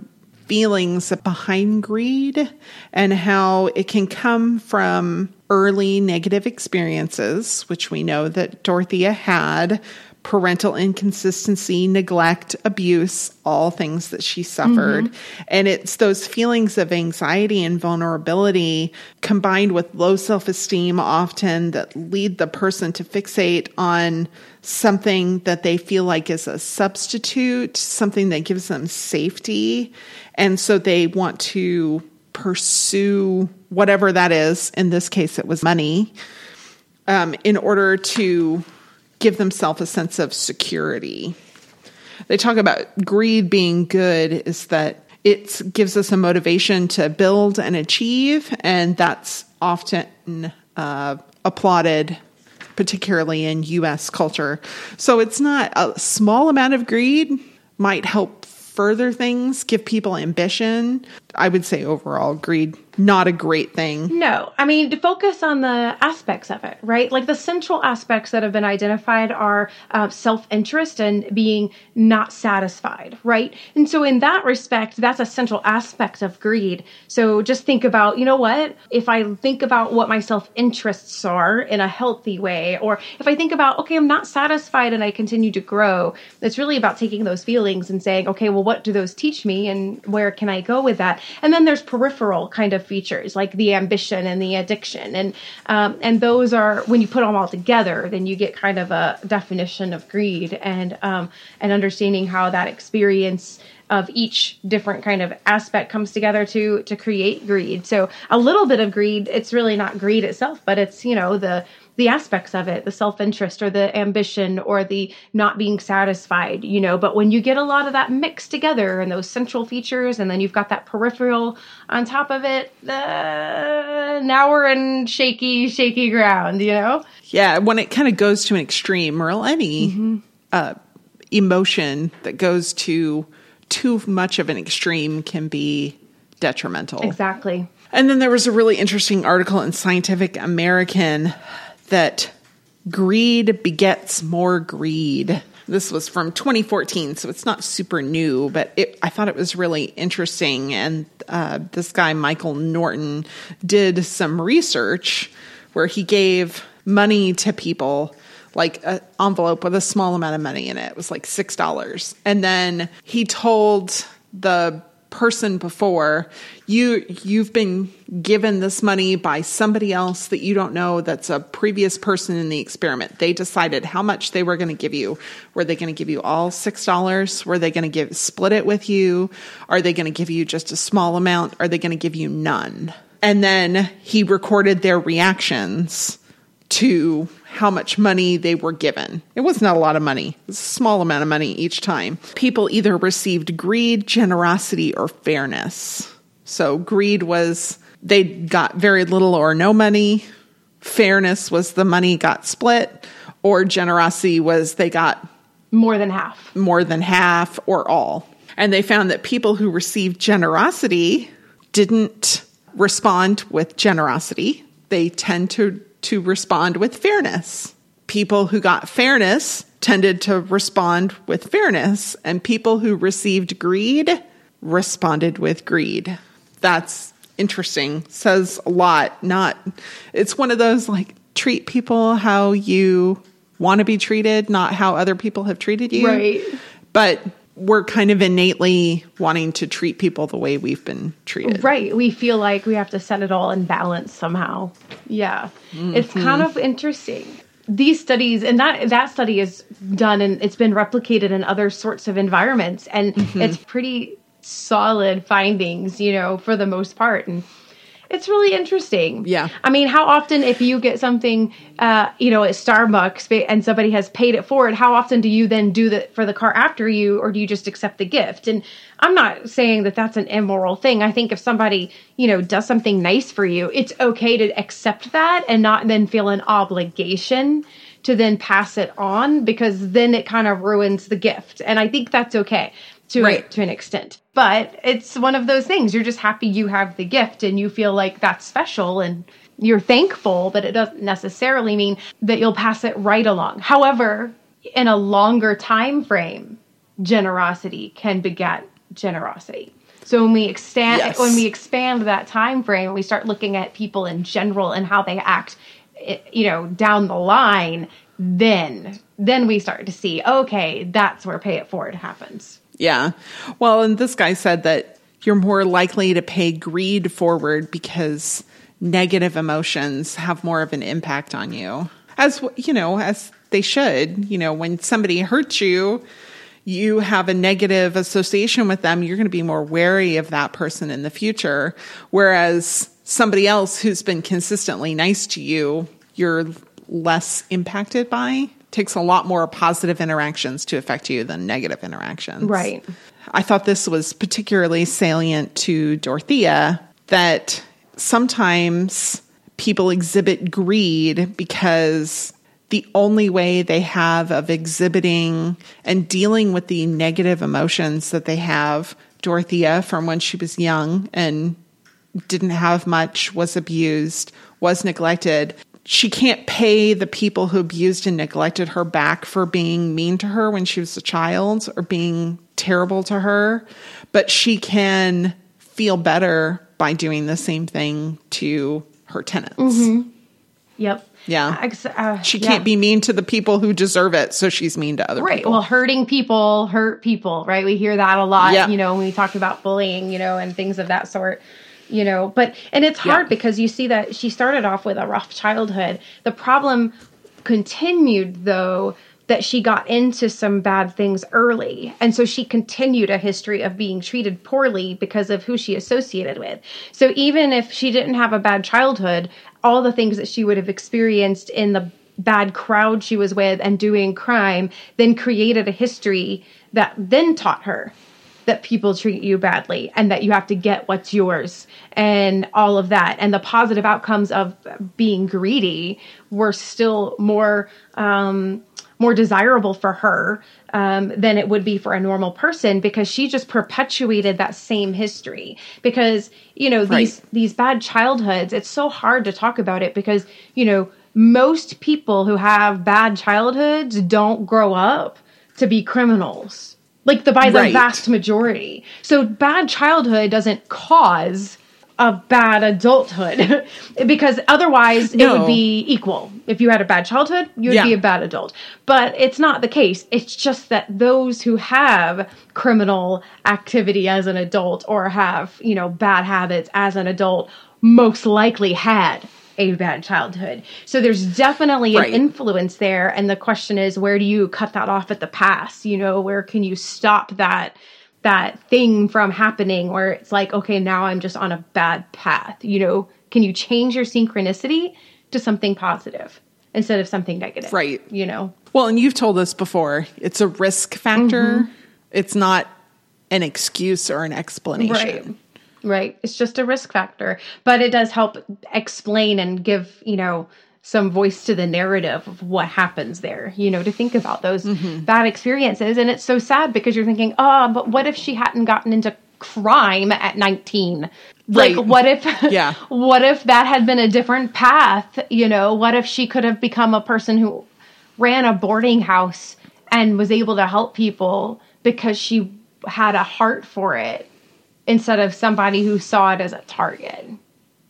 feelings behind greed and how it can come from early negative experiences, which we know that Dorothea had parental inconsistency, neglect, abuse, all things that she suffered. And it's those feelings of anxiety and vulnerability combined with low self esteem often that lead the person to fixate on something that they feel like is a substitute, something that gives them safety. And so they want to pursue whatever that is. In this case, it was money um, in order to give themselves a sense of security. They talk about greed being good is that it gives us a motivation to build and achieve, and that's often uh, applauded, particularly in US culture. So it's not a small amount of greed might help further things, give people ambition. I would say overall, greed, not a great thing. No, I mean, to focus on the aspects of it, right? Like the central aspects that have been identified are uh, self interest and being not satisfied, right? And so, in that respect, that's a central aspect of greed. So, just think about, you know what? If I think about what my self interests are in a healthy way, or if I think about, okay, I'm not satisfied and I continue to grow, it's really about taking those feelings and saying, okay, well, what do those teach me and where can I go with that? And then there's peripheral kind of features like the ambition and the addiction, and um, and those are when you put them all together, then you get kind of a definition of greed and um, and understanding how that experience of each different kind of aspect comes together to to create greed. So a little bit of greed, it's really not greed itself, but it's you know the the aspects of it, the self-interest or the ambition or the not being satisfied, you know, but when you get a lot of that mixed together and those central features and then you've got that peripheral on top of it, uh, now we're in shaky shaky ground, you know? Yeah, when it kind of goes to an extreme or any mm-hmm. uh, emotion that goes to too much of an extreme can be detrimental. Exactly. And then there was a really interesting article in Scientific American that greed begets more greed. This was from 2014, so it's not super new, but it, I thought it was really interesting. And uh, this guy, Michael Norton, did some research where he gave money to people like an envelope with a small amount of money in it. It was like $6. And then he told the person before you you've been given this money by somebody else that you don't know that's a previous person in the experiment. They decided how much they were going to give you. Were they going to give you all six dollars? Were they going to give split it with you? Are they going to give you just a small amount? Are they going to give you none? And then he recorded their reactions to how much money they were given. It was not a lot of money, it was a small amount of money each time. People either received greed, generosity, or fairness. So, greed was they got very little or no money, fairness was the money got split, or generosity was they got more than half. More than half or all. And they found that people who received generosity didn't respond with generosity. They tend to to respond with fairness. People who got fairness tended to respond with fairness, and people who received greed responded with greed. That's interesting. Says a lot. Not, it's one of those like treat people how you want to be treated, not how other people have treated you. Right. But we're kind of innately wanting to treat people the way we've been treated. Right. We feel like we have to set it all in balance somehow. Yeah. Mm-hmm. It's kind of interesting. These studies and that that study is done and it's been replicated in other sorts of environments and mm-hmm. it's pretty solid findings, you know, for the most part. And it's really interesting. Yeah. I mean, how often, if you get something, uh, you know, at Starbucks and somebody has paid it forward, how often do you then do that for the car after you, or do you just accept the gift? And I'm not saying that that's an immoral thing. I think if somebody, you know, does something nice for you, it's okay to accept that and not then feel an obligation to then pass it on because then it kind of ruins the gift. And I think that's okay to right. to an extent. But it's one of those things. You're just happy you have the gift and you feel like that's special and you're thankful, but it doesn't necessarily mean that you'll pass it right along. However, in a longer time frame, generosity can beget generosity. So when we expand yes. when we expand that time frame, we start looking at people in general and how they act eh, you know, down the line, then then we start to see, okay, that's where pay it forward happens. Yeah. Well, and this guy said that you're more likely to pay greed forward because negative emotions have more of an impact on you. As you know, as they should. You know, when somebody hurts you, you have a negative association with them, you're going to be more wary of that person in the future. Whereas somebody else who's been consistently nice to you, you're less impacted by takes a lot more positive interactions to affect you than negative interactions. Right. I thought this was particularly salient to Dorothea that sometimes people exhibit greed because the only way they have of exhibiting and dealing with the negative emotions that they have, Dorothea, from when she was young and didn't have much, was abused, was neglected. She can't pay the people who abused and neglected her back for being mean to her when she was a child or being terrible to her, but she can feel better by doing the same thing to her tenants. Mm-hmm. Yep. Yeah. Ex- uh, She can't be mean to the people who deserve it, so she's mean to other Right. people. Right. Well, hurting people hurt people, right? We hear that a lot, Yeah. you know, when we talk about bullying, you know, and things of that sort, you know. But, and it's hard Yeah. because you see that she started off with a rough childhood. The problem continued, though, that she got into some bad things early. And so she continued a history of being treated poorly because of who she associated with. So even if she didn't have a bad childhood, all the things that she would have experienced in the bad crowd she was with and doing crime then created a history that then taught her that people treat you badly and that you have to get what's yours and all of that. And the positive outcomes of being greedy were still more um more desirable for her um, than it would be for a normal person because she just perpetuated that same history. Because you know these these bad childhoods it's so hard to talk about it because you know most people who have bad childhoods don't grow up to be criminals like the by the Right. vast majority. So bad childhood doesn't cause a bad adulthood because otherwise it would be equal. If you had a bad childhood you'd Yeah. be a bad adult. But it's not the case. It's just that those who have criminal activity as an adult or have you know bad habits as an adult most likely had a bad childhood so there's definitely Right. an influence there and the question is where do you cut that off at the pass you know where can you stop that that thing from happening where it's like okay now i'm just on a bad path you know can you change your synchronicity to something positive instead of something negative Right. you know Well, and you've told us before, it's a risk factor. Mm-hmm. It's not an excuse or an explanation. Right. Right. It's just a risk factor, but it does help explain and give, you know, some voice to the narrative of what happens there, you know, to think about those mm-hmm. bad experiences. And it's so sad because you're thinking, oh, but what if she hadn't gotten into crime at 19? Like, what if, Yeah. what if that had been a different path? You know, what if she could have become a person who ran a boarding house and was able to help people because she had a heart for it instead of somebody who saw it as a target,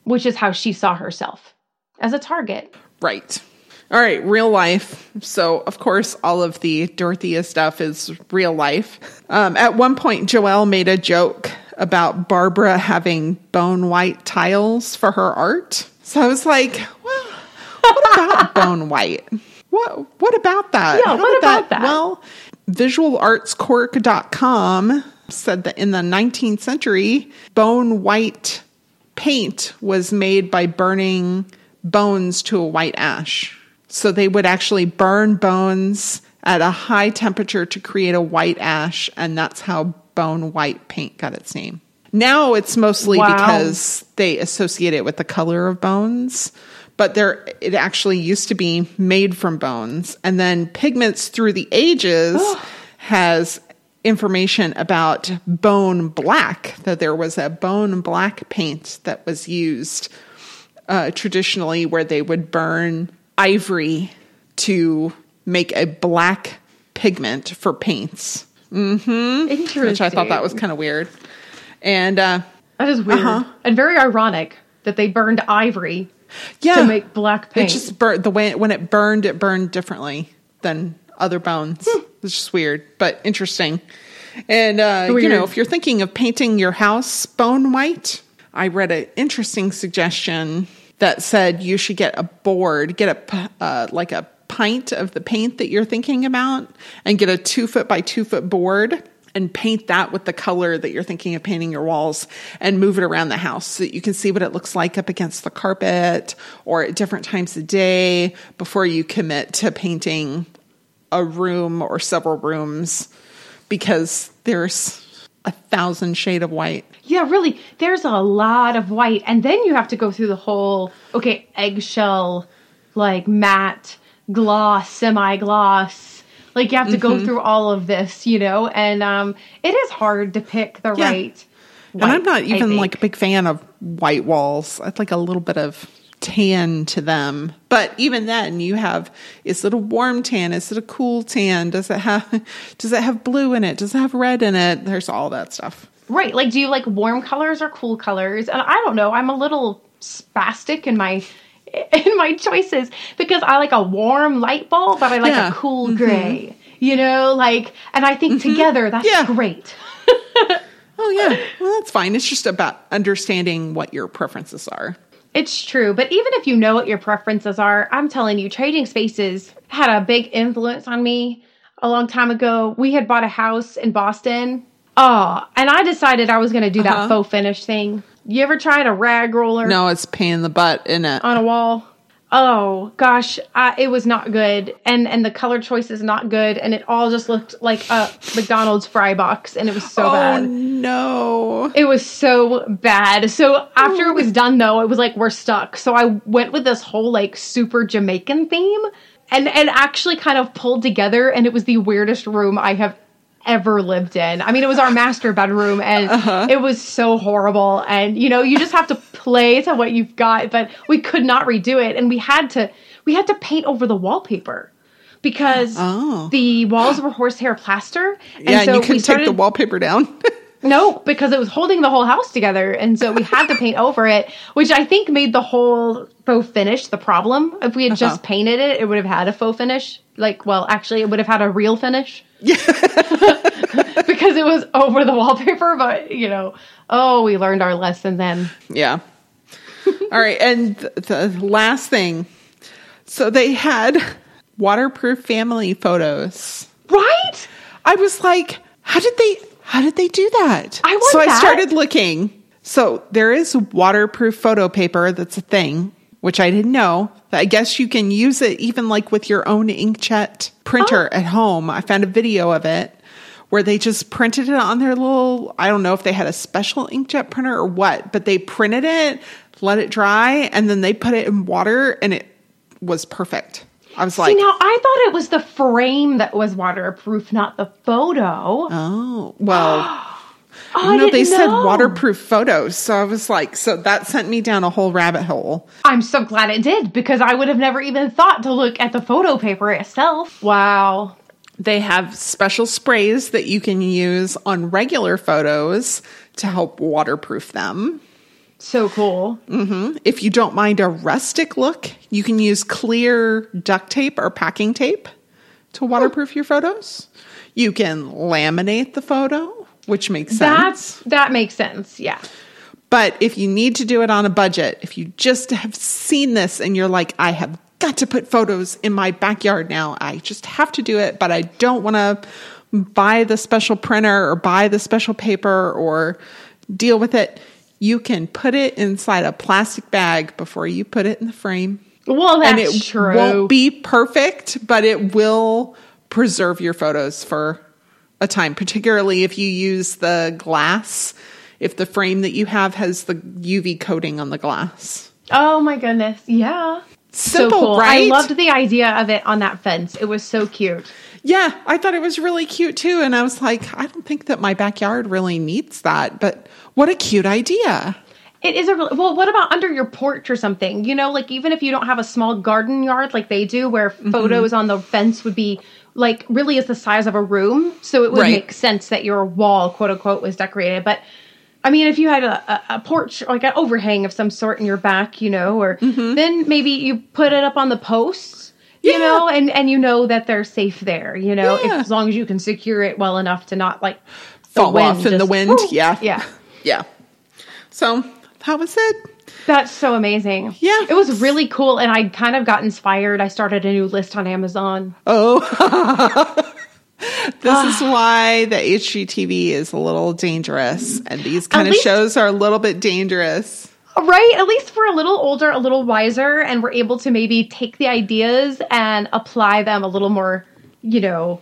which is how she saw herself as a target. Right. All right, real life. So, of course, all of the Dorothea stuff is real life. Um, at one point, Joelle made a joke about Barbara having bone white tiles for her art. So I was like, well, what about bone white? What what about that? Yeah, How what about that? Well, visualartscork.com said that in the 19th century, bone white paint was made by burning bones to a white ash. So they would actually burn bones at a high temperature to create a white ash, and that's how bone white paint got its name. Now it's mostly Wow. because they associate it with the color of bones, but there it actually used to be made from bones. And then pigments through the ages has information about bone black, that there was a bone black paint that was used uh, traditionally where they would burn ivory to make a black pigment for paints. Mm-hmm. Interesting. Which I thought that was kind of weird. And uh, That is weird Uh-huh. and very ironic that they burned ivory yeah, to make black paint. it just burned the way when it burned, it burned differently than other bones. It's just weird, but interesting. And uh, you know, if you're thinking of painting your house bone white, I read an interesting suggestion that said you should get a board, get a uh, like a pint of the paint that you're thinking about, and get a two foot by two foot board. And paint that with the color that you're thinking of painting your walls and move it around the house so that you can see what it looks like up against the carpet or at different times of day before you commit to painting a room or several rooms because there's a thousand shade of white. Yeah, really. There's a lot of white, and then you have to go through the whole okay eggshell, like matte gloss, semi gloss. Like you have to go Mhm. through all of this, you know, and um, it is hard to pick the Yeah. right. and I'm not even like a big fan of white walls. I'd like a little bit of tan to them. But even then you have is it a warm tan? Is it a cool tan? Does it have does it have blue in it? Does it have red in it? There's all that stuff. Right. Like, do you like warm colors or cool colors? And I don't know. I'm a little spastic in my in my choices because I like a warm light bulb, but I like Yeah. a cool Mhm. gray. You know, like, and I think together that's great. Oh yeah. Well that's fine. It's just about understanding what your preferences are. It's true, but even if you know what your preferences are, I'm telling you, Trading Spaces had a big influence on me a long time ago. We had bought a house in Boston. Oh, and I decided I was going to do Uh-huh. that faux finish thing. You ever tried a rag roller? No, it's pain in the butt, isn't it? on a wall. Oh gosh, uh, it was not good, and and the color choice is not good, and it all just looked like a McDonald's fry box, and it was so oh bad. no. It was so bad. So after it was done, though, it was like we're stuck. So I went with this whole like super Jamaican theme, and and actually kind of pulled together, and it was the weirdest room I have ever lived in. I mean, it was our master bedroom, and uh-huh. it was so horrible. And you know, you just have to play to what you've got. But we could not redo it, and we had to we had to paint over the wallpaper. Because Oh. the walls were horsehair plaster, and yeah, so and you we can started take the wallpaper down. no, because it was holding the whole house together, and so we had to paint over it, which I think made the whole faux finish the problem. If we had just Uh-huh. painted it, it would have had a faux finish. Like, well, actually, it would have had a real finish. Yeah, because it was over the wallpaper. But you know, oh, we learned our lesson then. Yeah. All right. And the last thing. So they had waterproof family photos. Right? I was like, how did they how did they do that? I want So I started looking. So there is waterproof photo paper that's a thing, which I didn't know. I guess you can use it even like with your own inkjet printer Oh. at home. I found a video of it where they just printed it on their little I don't know if they had a special inkjet printer or what, but they printed it, let it dry, and then they put it in water and it was perfect. I was like, See, now I thought it was the frame that was waterproof, not the photo. Oh, well. Oh, I no, they said know. waterproof photos. So I was like, so that sent me down a whole rabbit hole. I'm so glad it did because I would have never even thought to look at the photo paper itself. Wow. They have special sprays that you can use on regular photos to help waterproof them. So cool. hmm If you don't mind a rustic look, you can use clear duct tape or packing tape to waterproof your photos. You can laminate the photo, which makes sense. That's that makes sense. Yeah. But if you need to do it on a budget, if you just have seen this and you're like, I have got to put photos in my backyard now, I just have to do it, but I don't want to buy the special printer or buy the special paper or deal with it, you can put it inside a plastic bag before you put it in the frame. Well, that's and it true. won't be perfect, but it will preserve your photos for a time, particularly if you use the glass. If the frame that you have has the UV coating on the glass. Oh my goodness. Yeah. Simple, so cool. right? I loved the idea of it on that fence. It was so cute. Yeah, I thought it was really cute too. And I was like, I don't think that my backyard really needs that, but what a cute idea. It is a really, well. What about under your porch or something? You know, like even if you don't have a small garden yard like they do, where Mm-hmm. photos on the fence would be like really is the size of a room, so it would Right. make sense that your wall, quote unquote, was decorated. But I mean, if you had a, a, porch like an overhang of some sort in your back, you know, or Mm-hmm. then maybe you put it up on the posts, you know, and and you know that they're safe there, you know, if, as long as you can secure it well enough to not like Fall wind off in the wind. Yeah. yeah. Yeah. So that was it. That's so amazing. Yeah. It was really cool. And I kind of got inspired. I started a new list on Amazon. Oh. this is why the HGTV is a little dangerous. And these kind of least- shows are a little bit dangerous. Right? At least we're a little older, a little wiser, and we're able to maybe take the ideas and apply them a little more you know,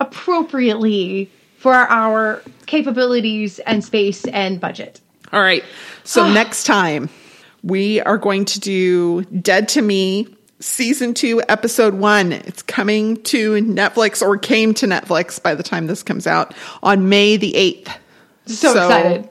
appropriately for our capabilities and space and budget. All right. So ah. next time we are going to do Dead to Me season 2 episode 1. It's coming to Netflix or came to Netflix by the time this comes out on May the 8th. So excited.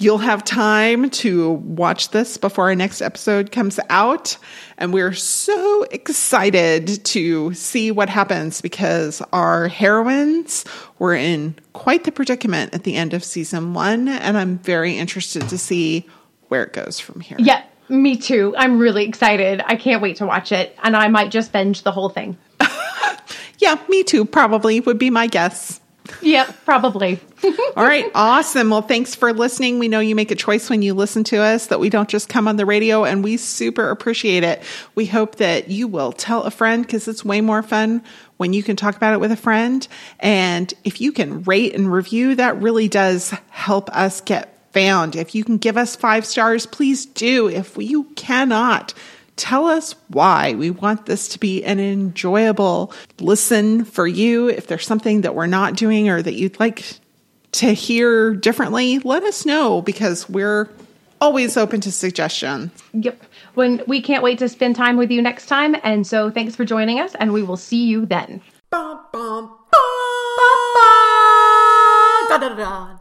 You'll have time to watch this before our next episode comes out. And we're so excited to see what happens because our heroines were in quite the predicament at the end of season one. And I'm very interested to see where it goes from here. Yeah, me too. I'm really excited. I can't wait to watch it. And I might just binge the whole thing. Yeah, me too, probably would be my guess. Yeah, probably. All right, awesome. Well, thanks for listening. We know you make a choice when you listen to us, that we don't just come on the radio, and we super appreciate it. We hope that you will tell a friend because it's way more fun when you can talk about it with a friend. And if you can rate and review, that really does help us get found. If you can give us five stars, please do. If you cannot, tell us why. We want this to be an enjoyable listen for you. If there's something that we're not doing or that you'd like to hear differently, let us know because we're always open to suggestions. Yep. When we can't wait to spend time with you next time. And so thanks for joining us, and we will see you then. Da, da, da.